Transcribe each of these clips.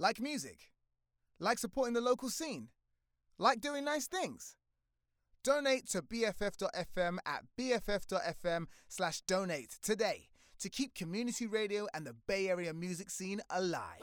Like music? Like supporting the local scene? Like doing nice things? Donate to BFF.FM at BFF.FM slash donate today to keep community radio and the Bay Area music scene alive.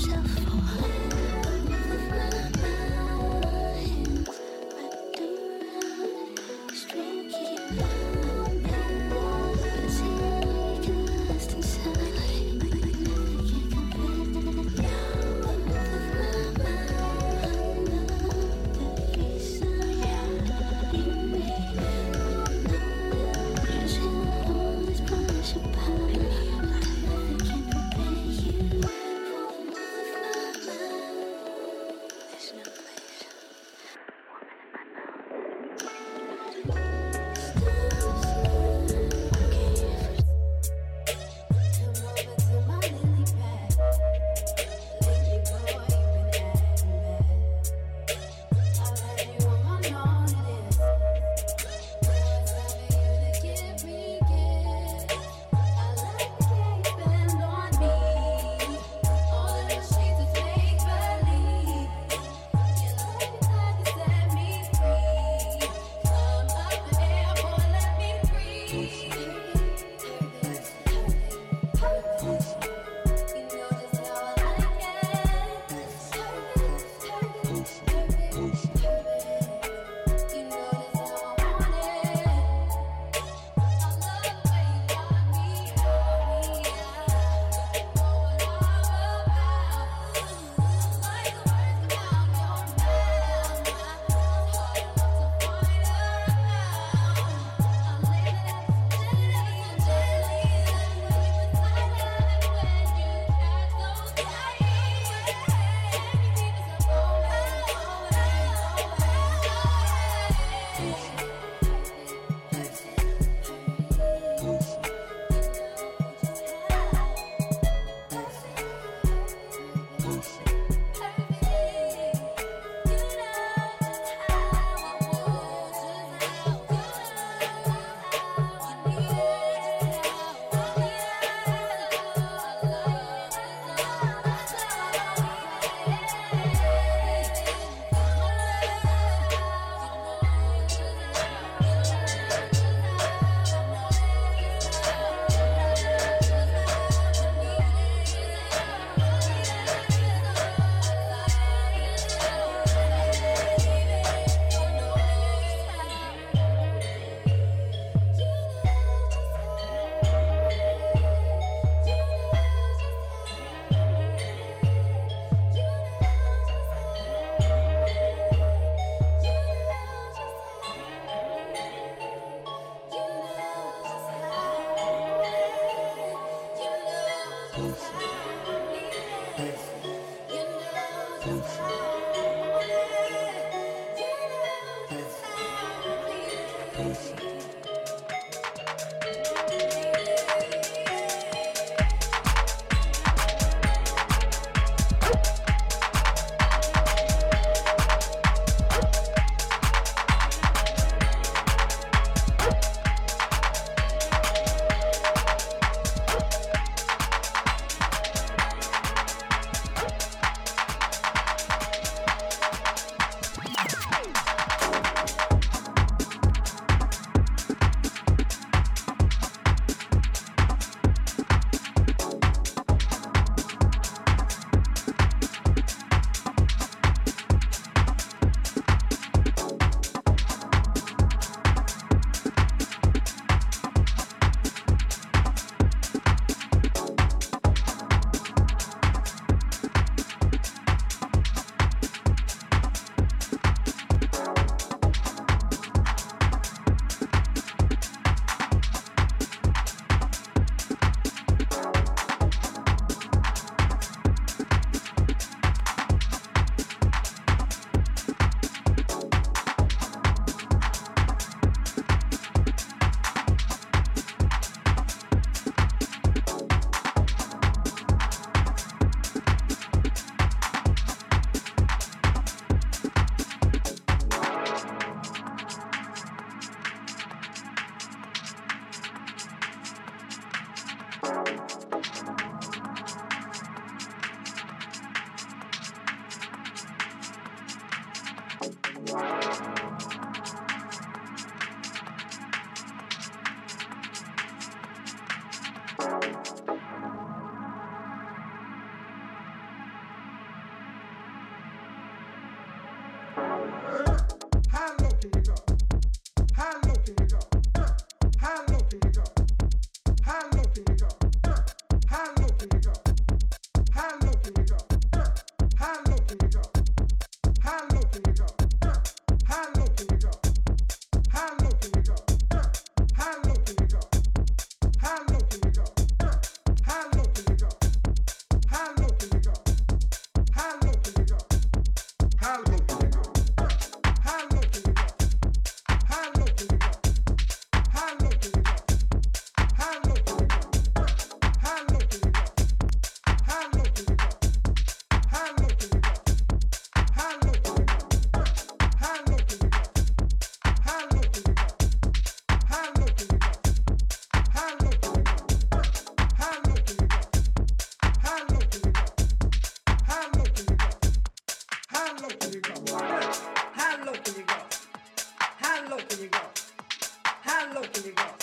How low can you go? How low can you go?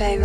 That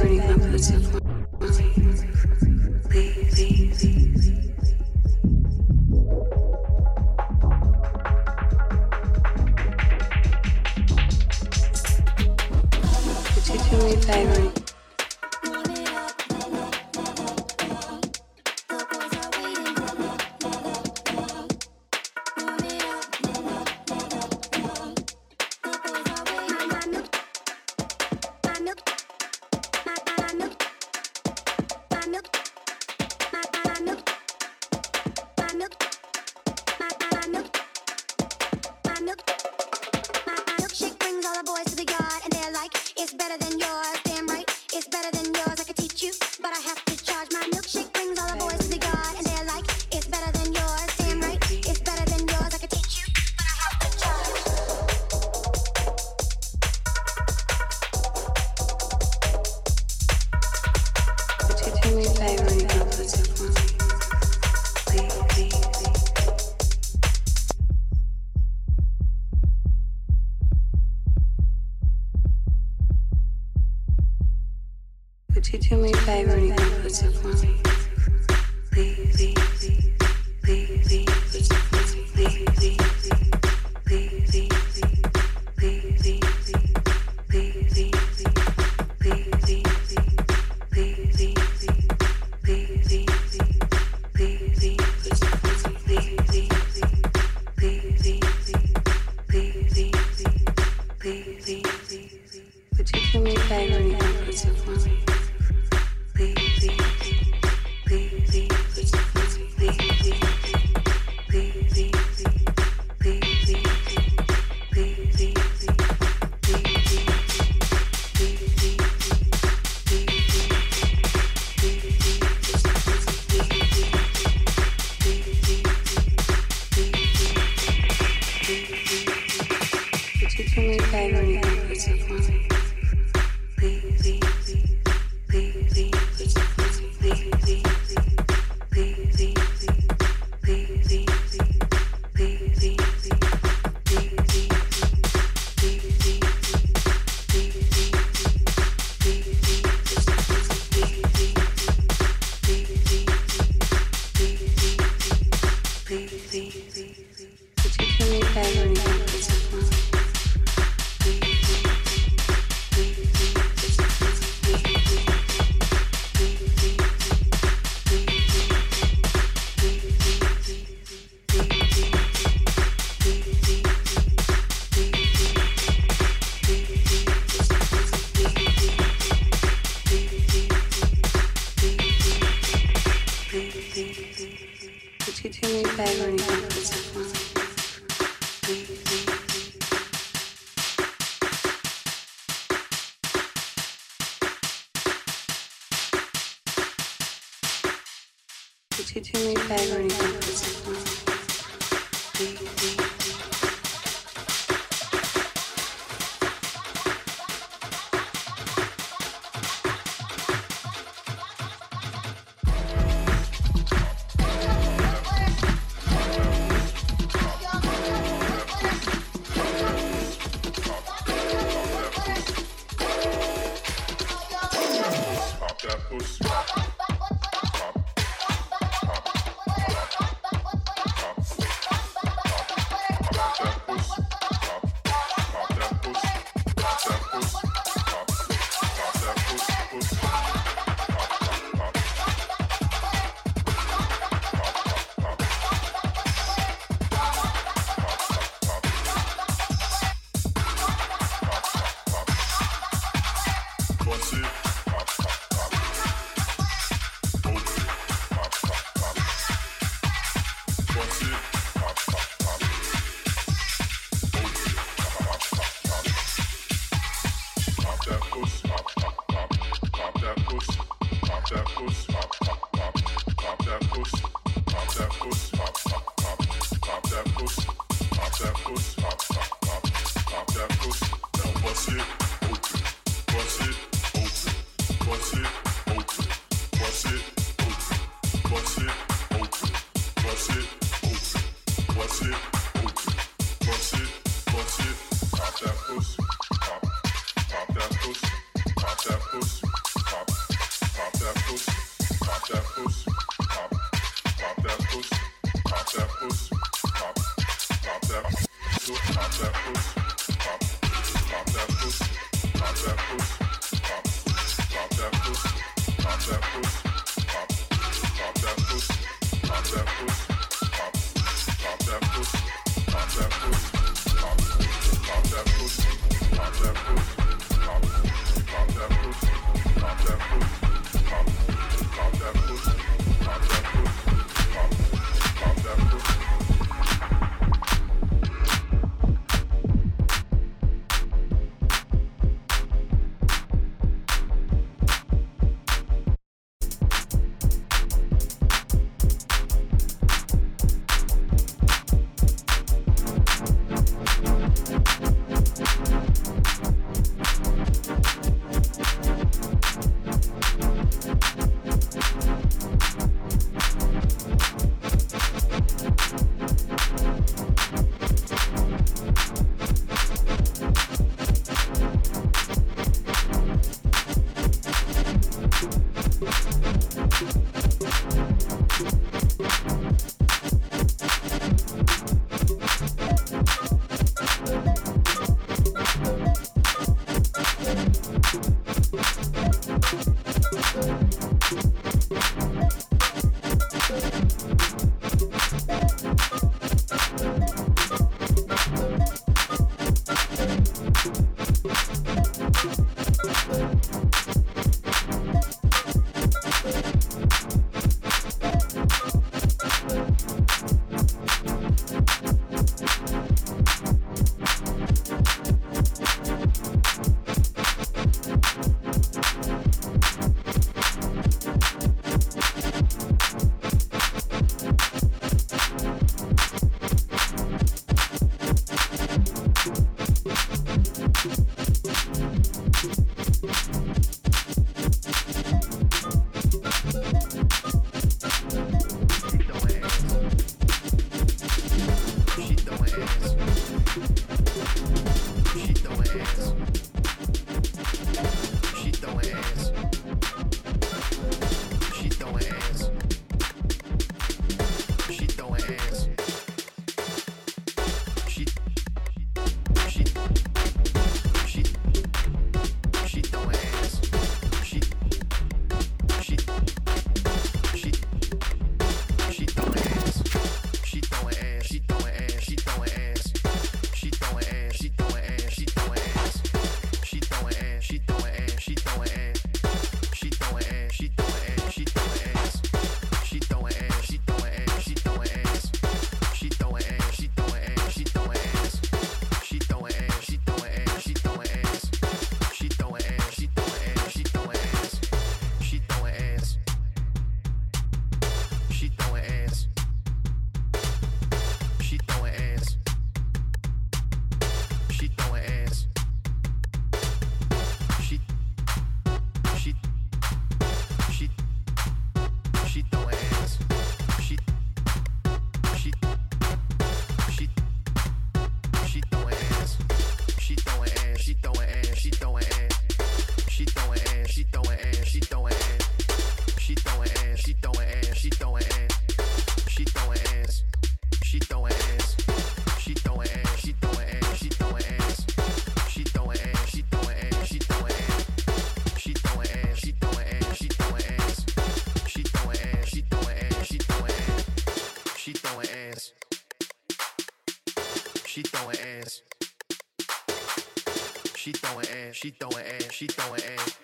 ass, she throwing ass, she throwing ass,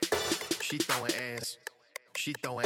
she throwing ass, she throwing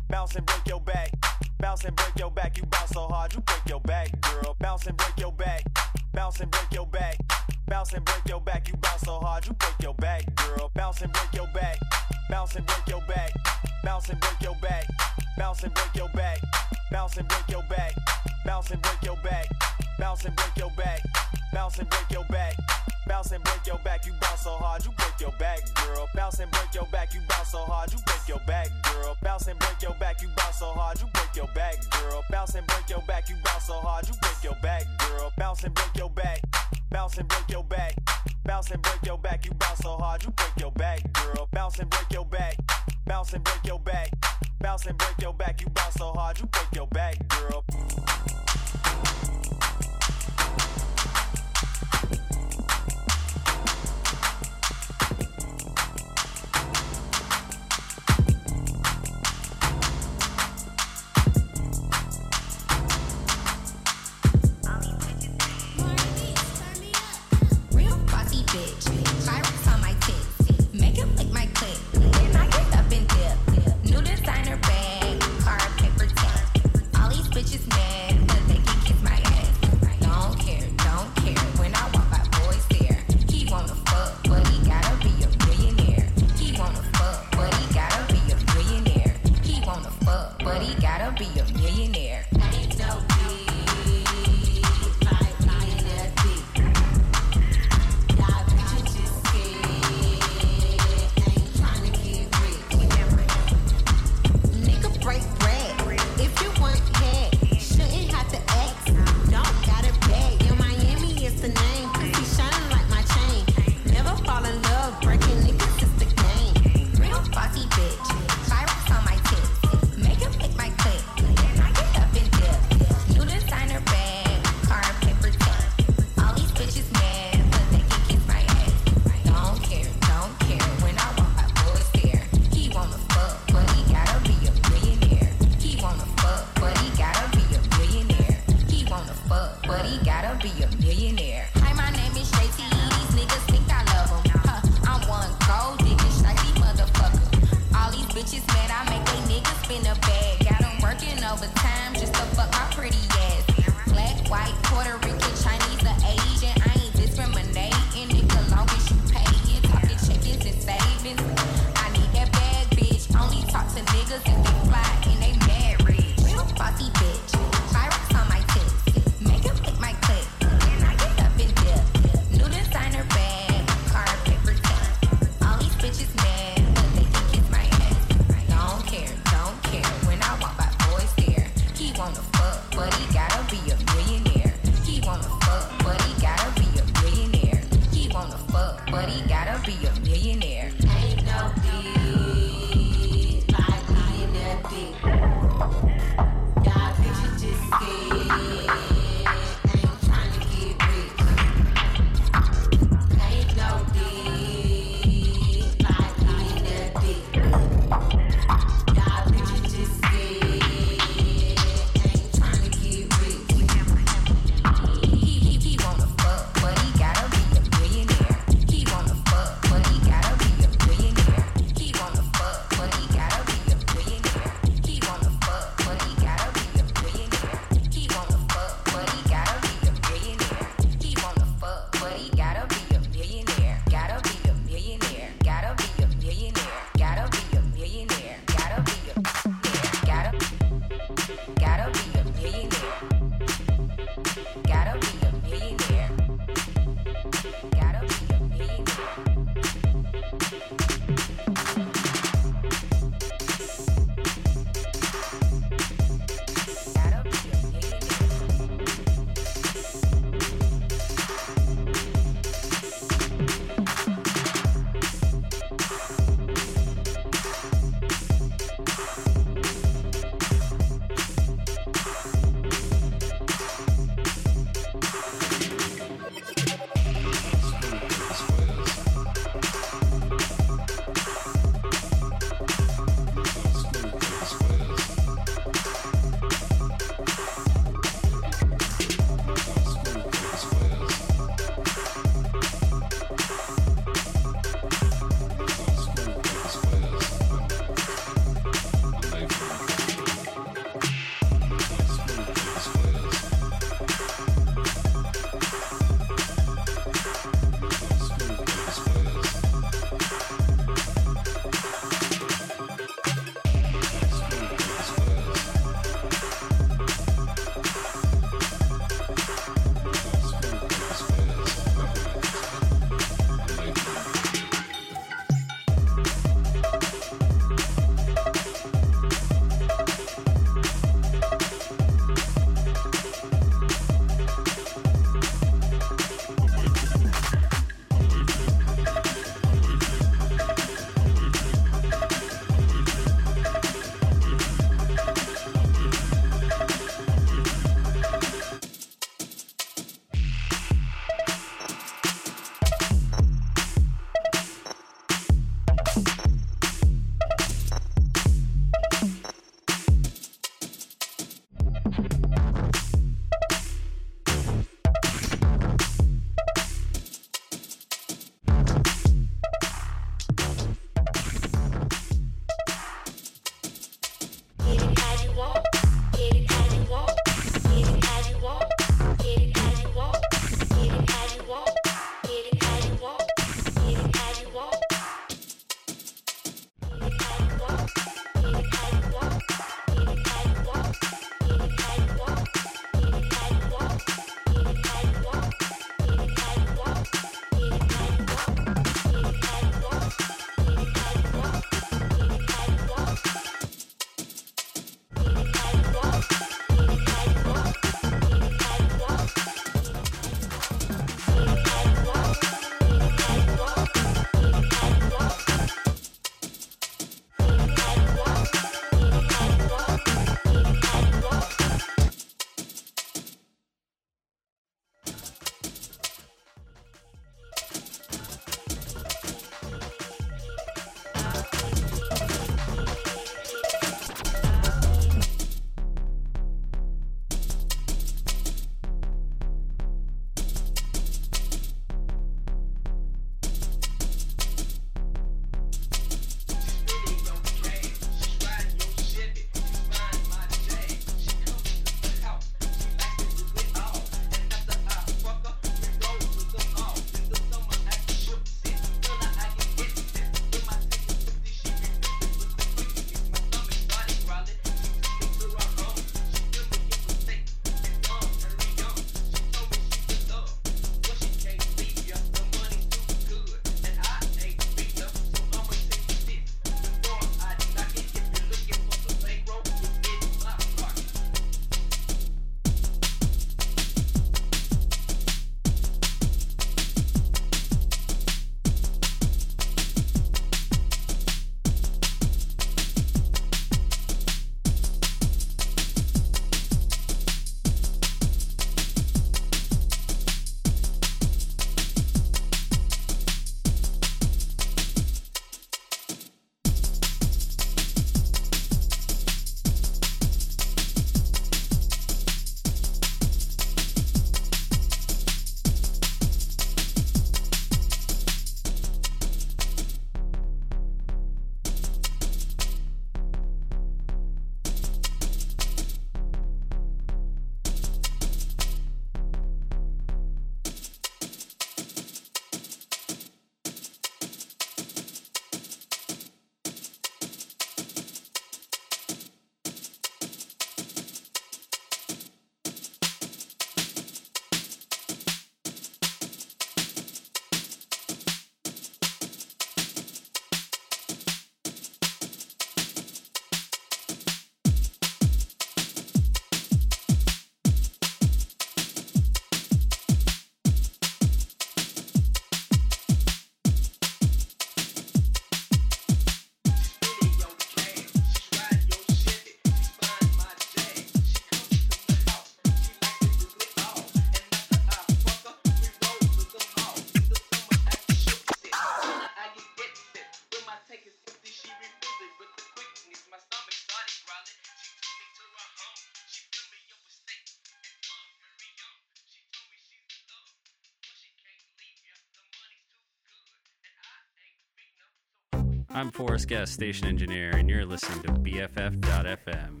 I'm Forrest Guest, station engineer, and you're listening to BFF.FM.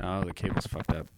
Oh, the cable's fucked up.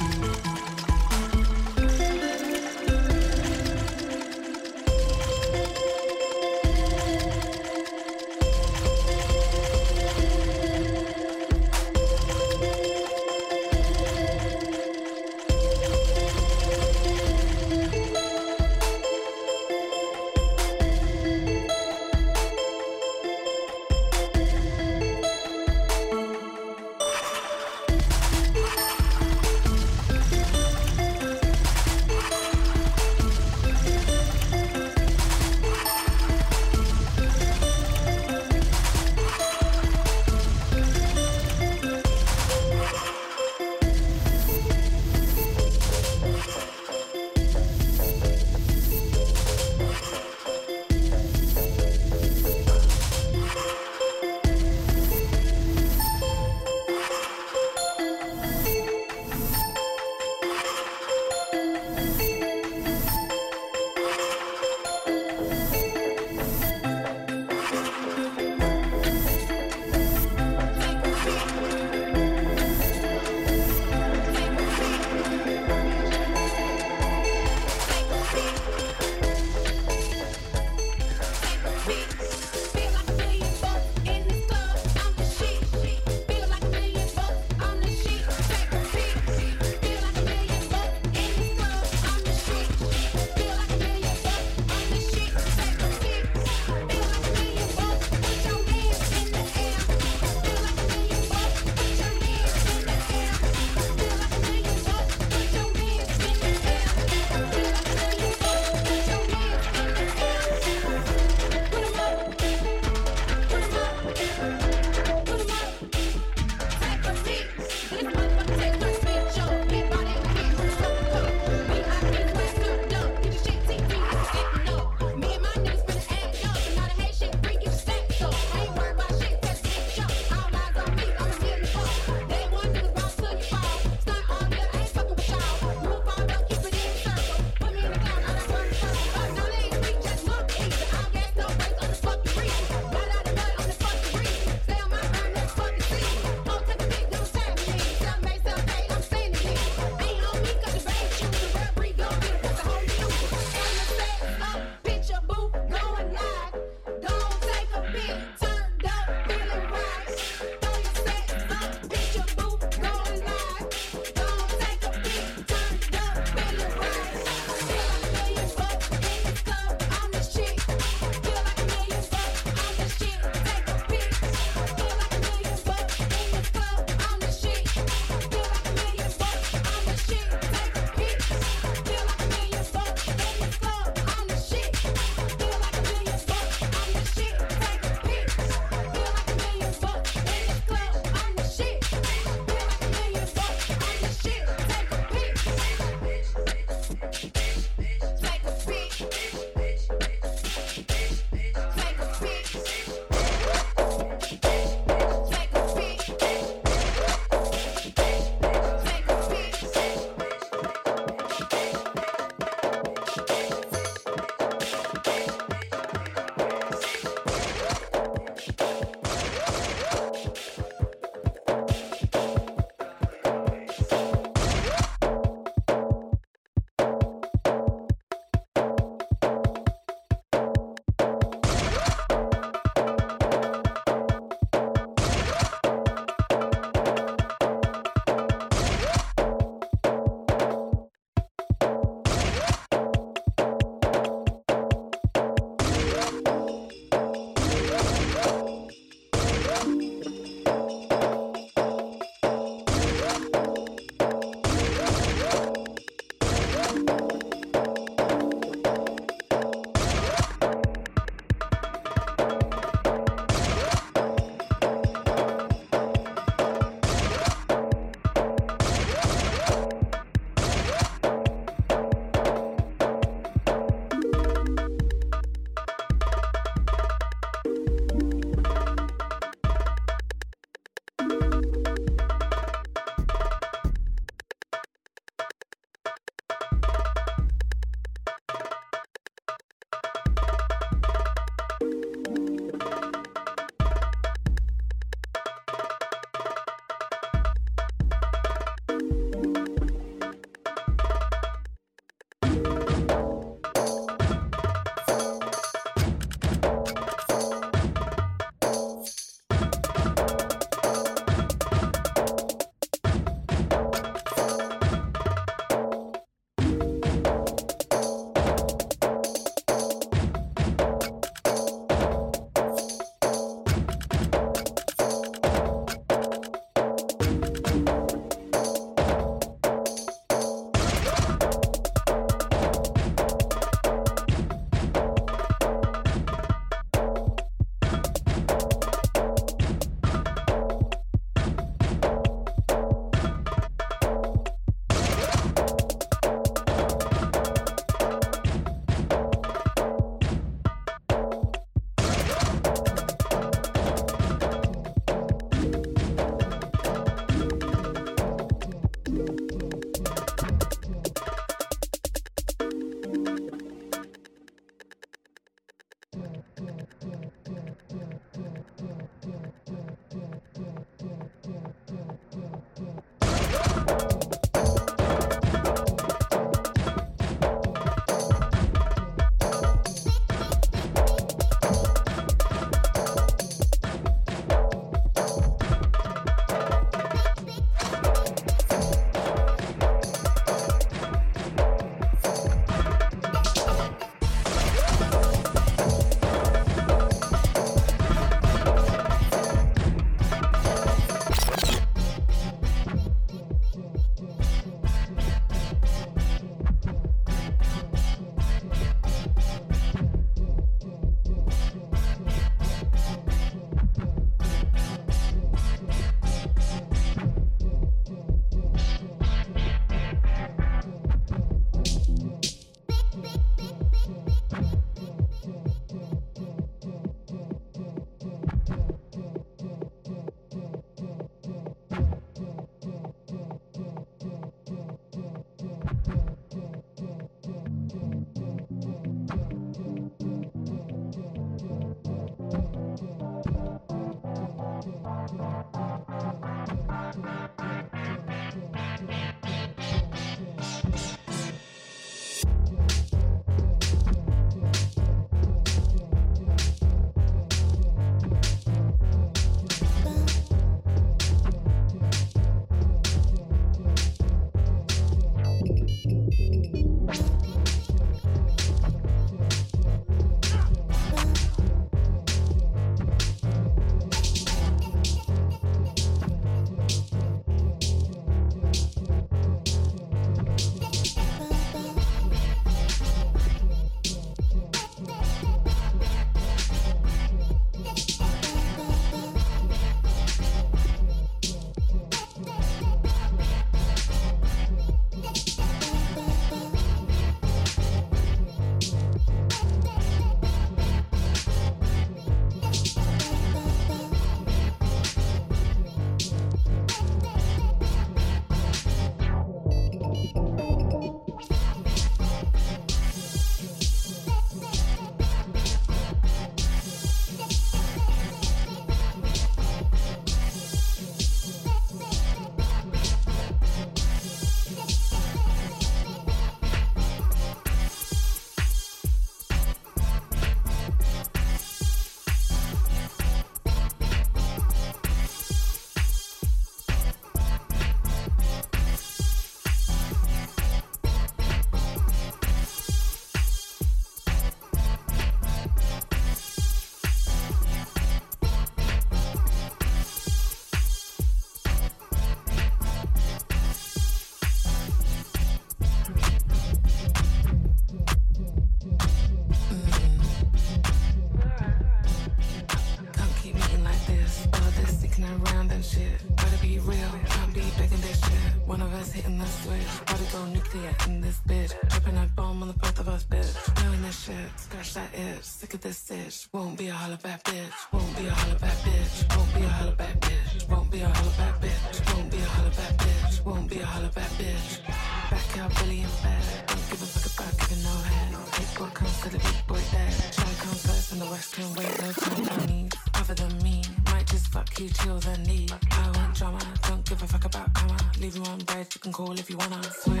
can call if you wanna. Swear.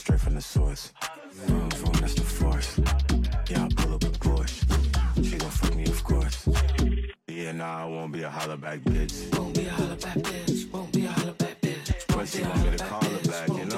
straight from the source. Room from that's the force. Yeah, I pull up a Porsche. She gon' fuck me, of course. Yeah, nah, I won't be a holla back bitch. Won't be a holla back bitch. Won't be a holla back bitch. But she want me to call her back, you know?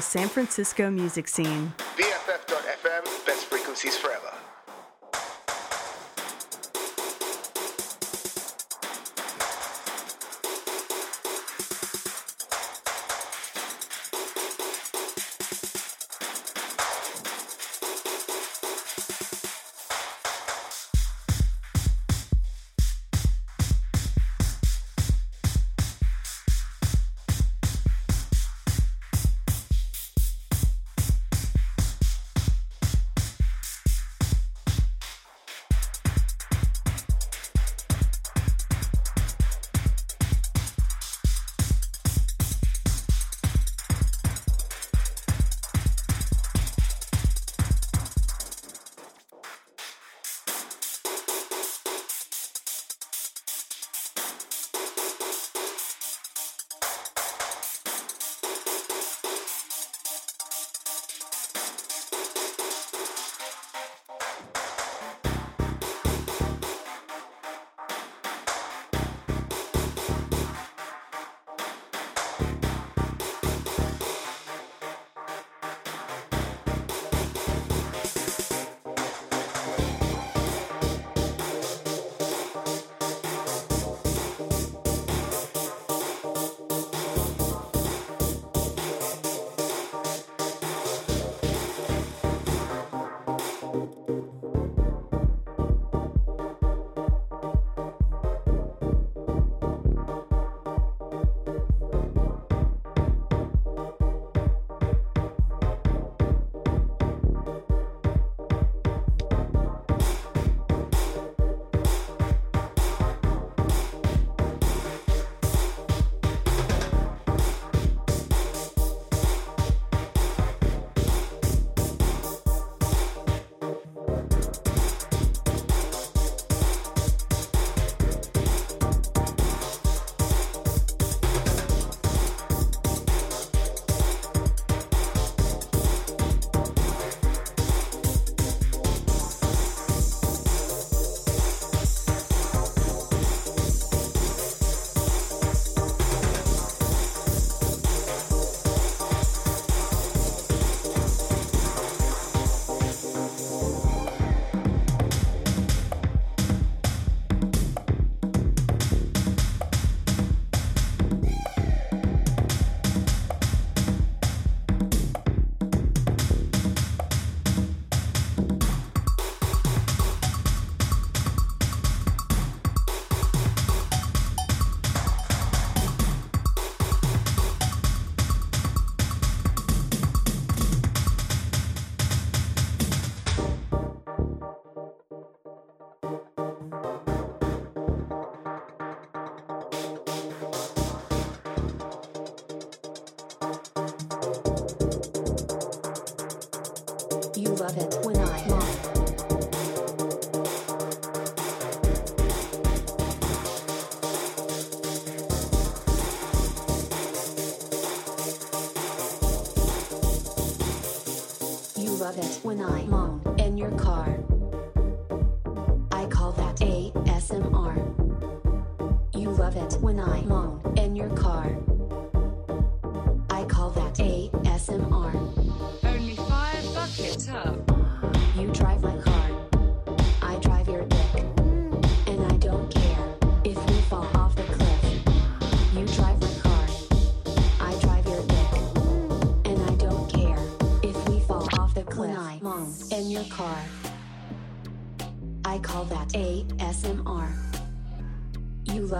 the San Francisco music scene.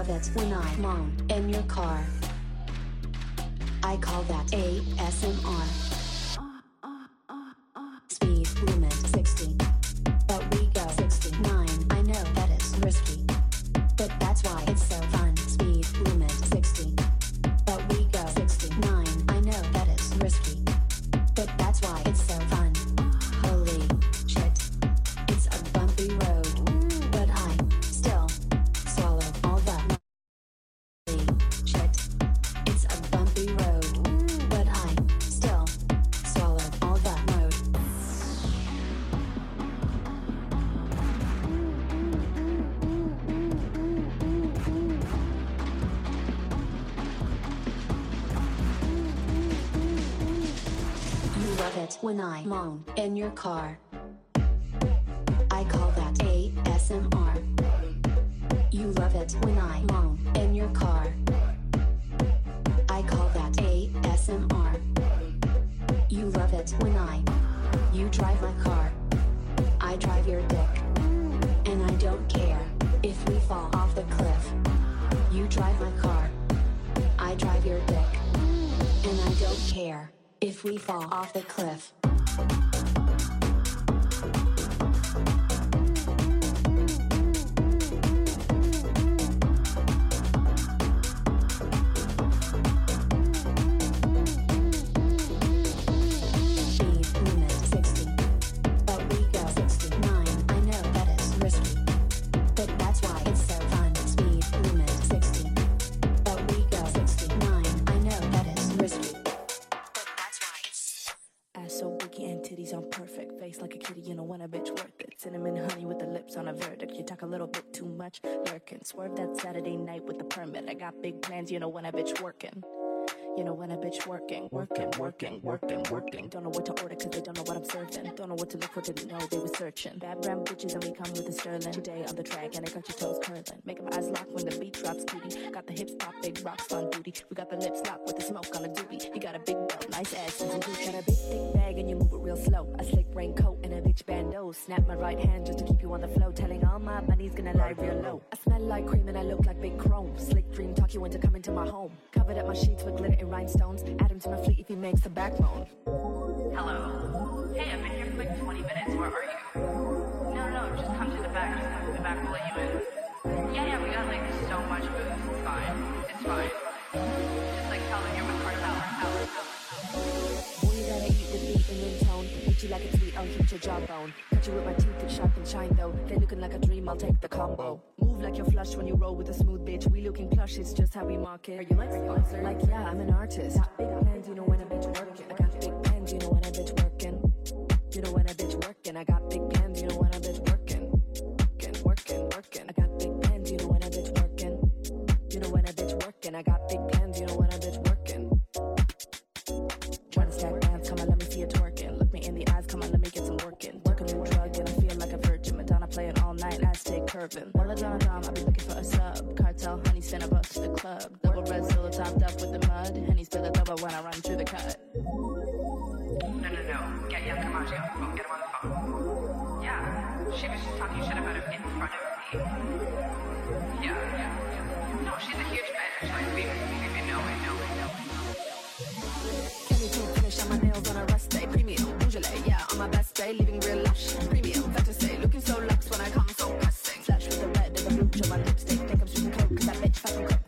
It when I moan in your car. I moan in your car. I call that ASMR. You love it when I moan in your car. I call that ASMR. You love it when I. You drive my car. I drive your dick. And I don't care if we fall off the cliff. You drive my car. I drive your dick. And I don't care if we fall off the cliff. Little bit too much, lurking. Swerve that Saturday night with the permit. I got big plans, you know when a bitch working. You know when a bitch working, working, working, working, working. Don't know what to order cause they don't know what I'm serving. Don't know what to look for, didn't know they were searching. Bad brown bitches and we come with a sterling. Today on the track and I got your toes curling. Make 'em eyes lock when the beat drops cutie. Got the hips pop, big rocks on duty. We got the lips locked with the smoke on a doobie. You got a big belt, nice ass, and Gucci. Got a big thick bag and you move it real slow. A slick raincoat and a bitch bandeau. Snap my right hand just to keep you on the flow. Telling all my bunnies gonna lie real low. I smell like cream and I look like big chrome. Slick dream talk you into coming to my home. Covered up my sheets with glitter and rhinestones. Add him to my fleet if he makes a backbone. Hello. Hey, I've been here for like 20 minutes. Where are you? No, no, no. Just come to the back. Just come to the back. We'll let you in. Yeah, yeah. We got like so much food. It's fine. It's fine. Just like tell them you're with cartel. Boy, you gotta eat the beat and in tone. Hit you like a I'll hit your jawbone. Cut you with my teeth, it's sharp and shine though. They looking like a dream, I'll take the combo. Move like you're flush when you roll with a smooth bitch. We looking plush, it's just how we market. Are you my sponsor? Like, yeah, I'm an artist. Got big plans, you know when a bitch working. I got big plans, you know when a bitch working. You know when a bitch working. I got big plans, you know when a bitch working. Working, working, working. I got big plans, you know when a bitch working. You know when a bitch working. I got big plans, curving. Walla Donna Dom, I be looking for a sub. Cartel, honey, send a bus to the club. Double red solo topped up with the mud. Henny spill the double when I run through the cut. No, no, no. Get Young on the phone. Get him on the phone. Yeah. She was just talking shit about him in front of me. Yeah, yeah, yeah. No, she's a huge bitch. Like, we, we know, I know, I know. Kenny can't finish on my nails on a rest day. Premium, usually, yeah, on my best day, leaving fucking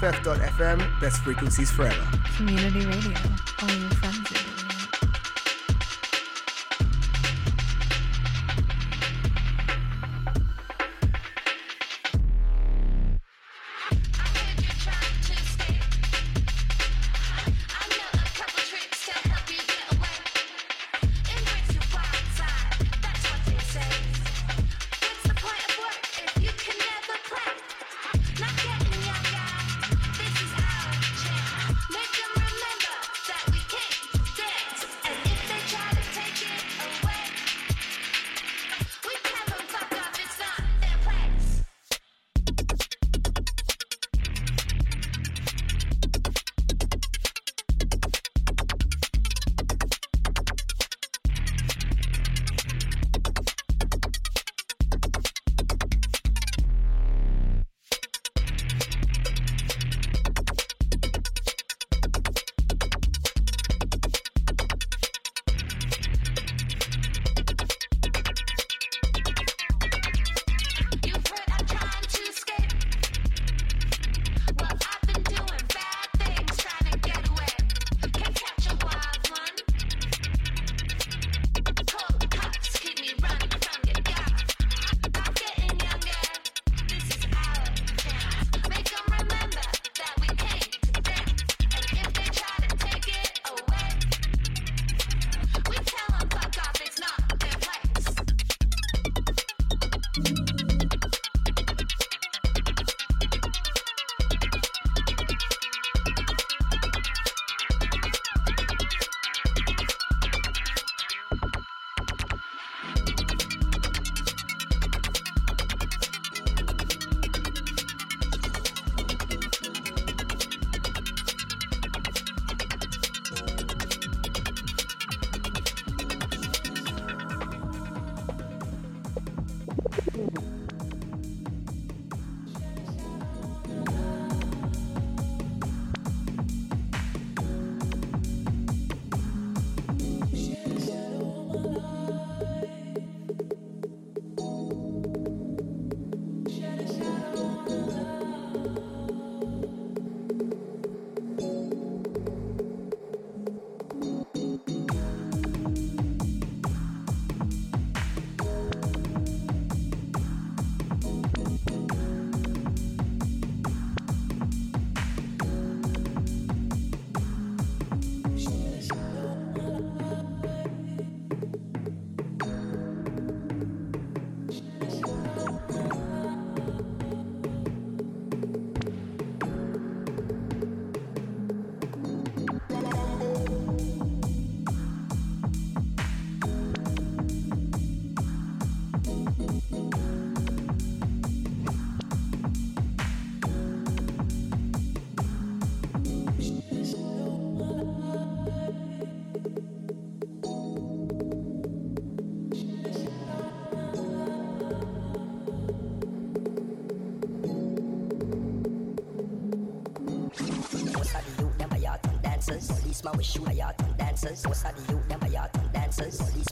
BFF.FM, best frequencies forever. Community radio. All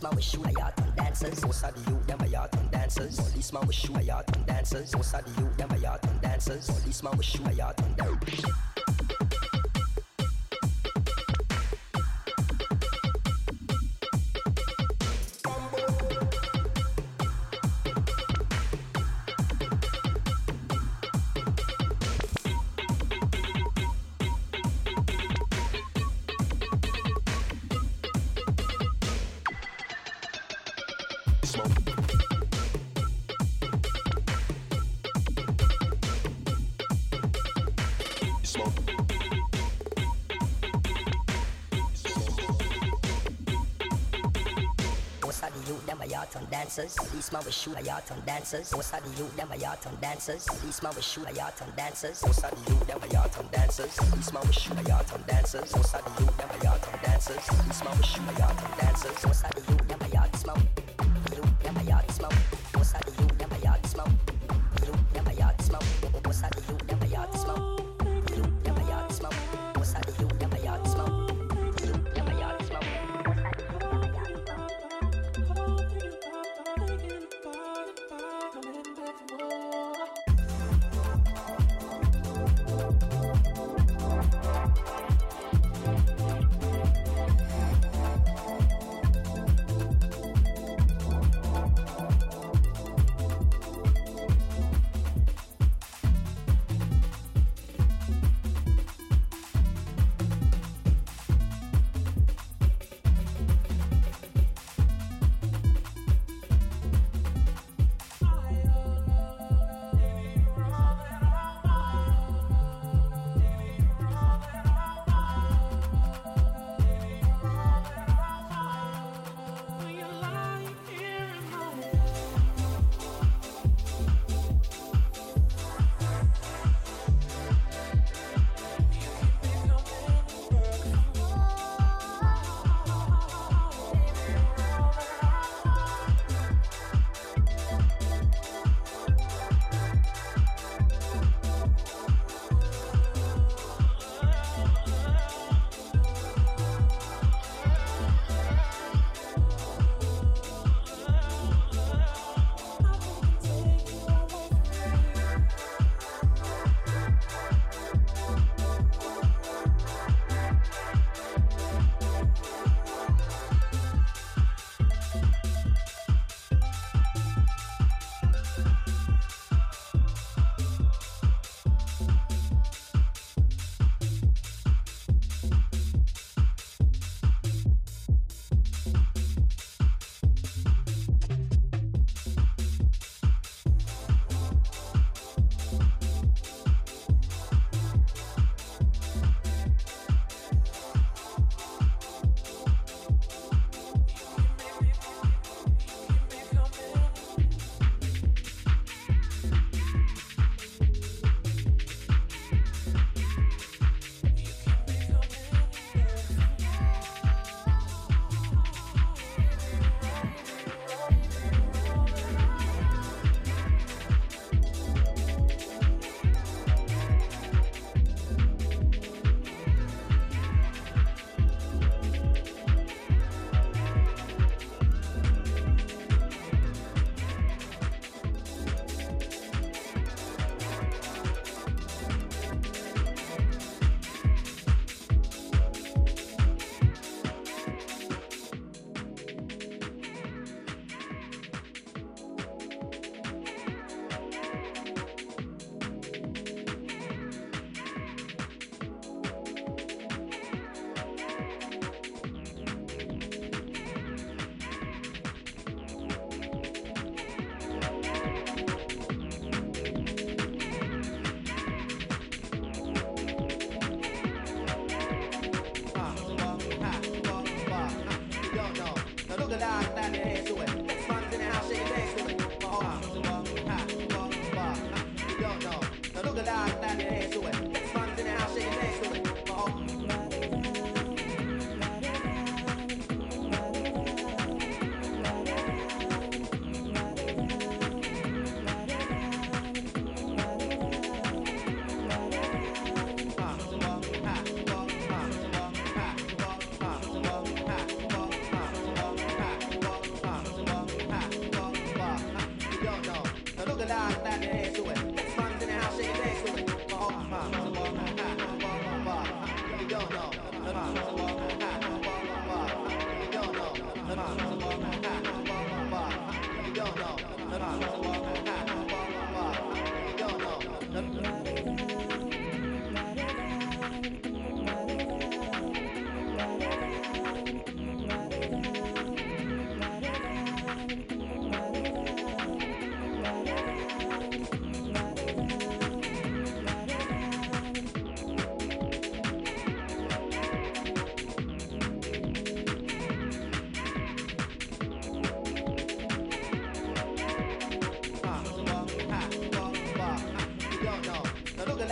Policeman we shoot a yacht on dancers. Most of the youth them a yacht on dancers. Policeman we shoot a yacht on dancers. Most of the youth them a yacht on dancers. Policeman we shoot a yacht on dancers. Shoot a yacht on dancers. Of the youth them a yacht on dancers. Policeman we shoot a yacht on dancers. Of the youth them a yacht on dancers. Policeman we shoot a yacht on dancers. Of the youth them a yacht on dancers. Policeman we shoot a yacht on dancers. Most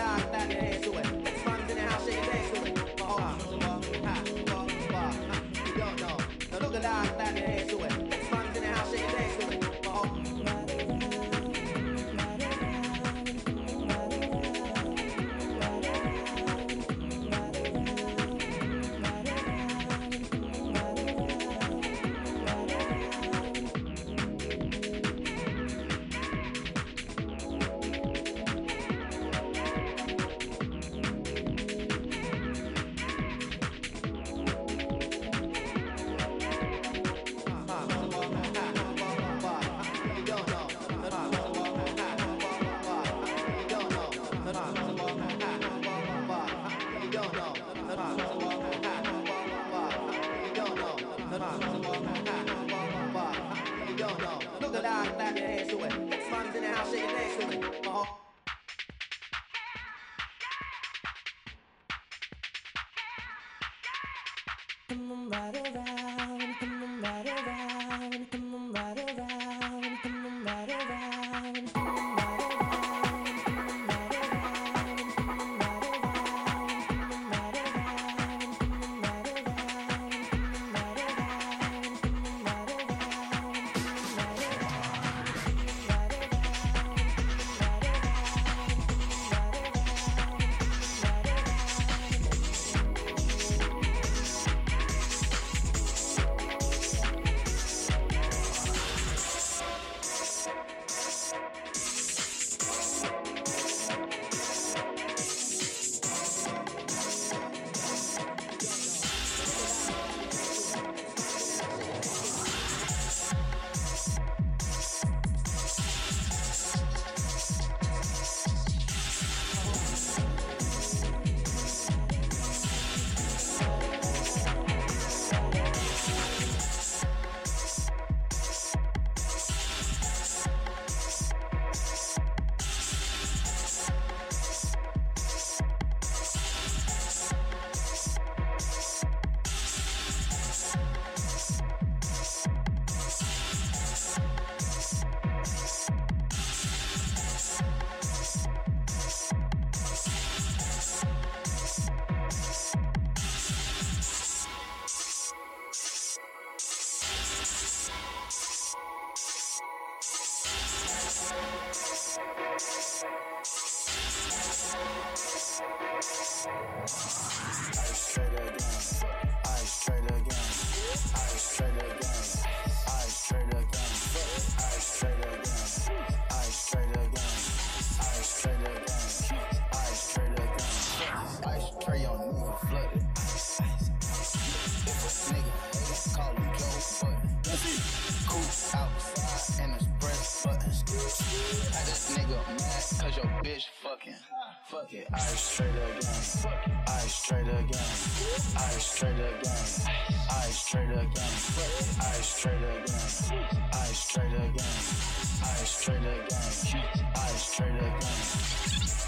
dark that. fucking, fucking. I straight again, I straight again, I straight again, I straight again, I straight again, I straight again, I straight again, I straight again.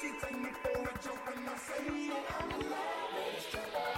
She take me for a joke when I say I'm in love.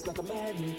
It's like a madman.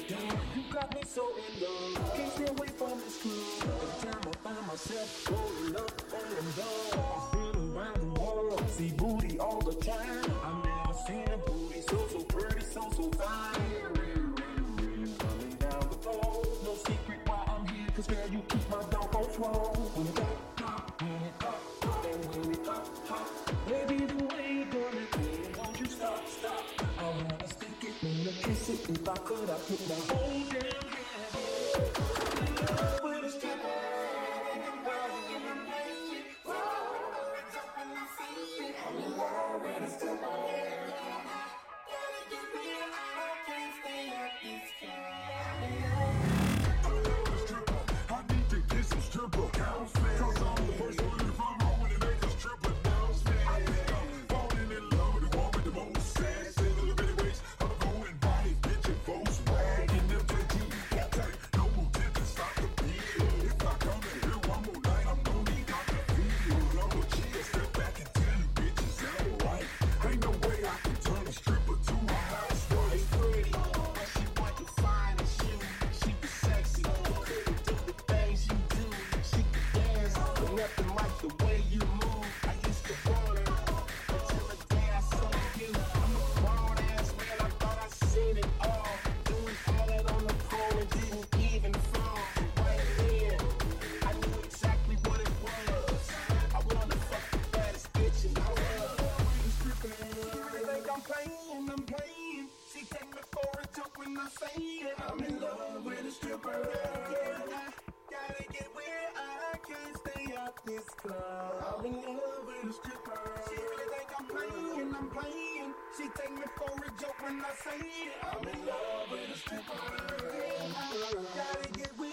She take me for a joke when I say it. I'm in love with a stripper. Gotta get with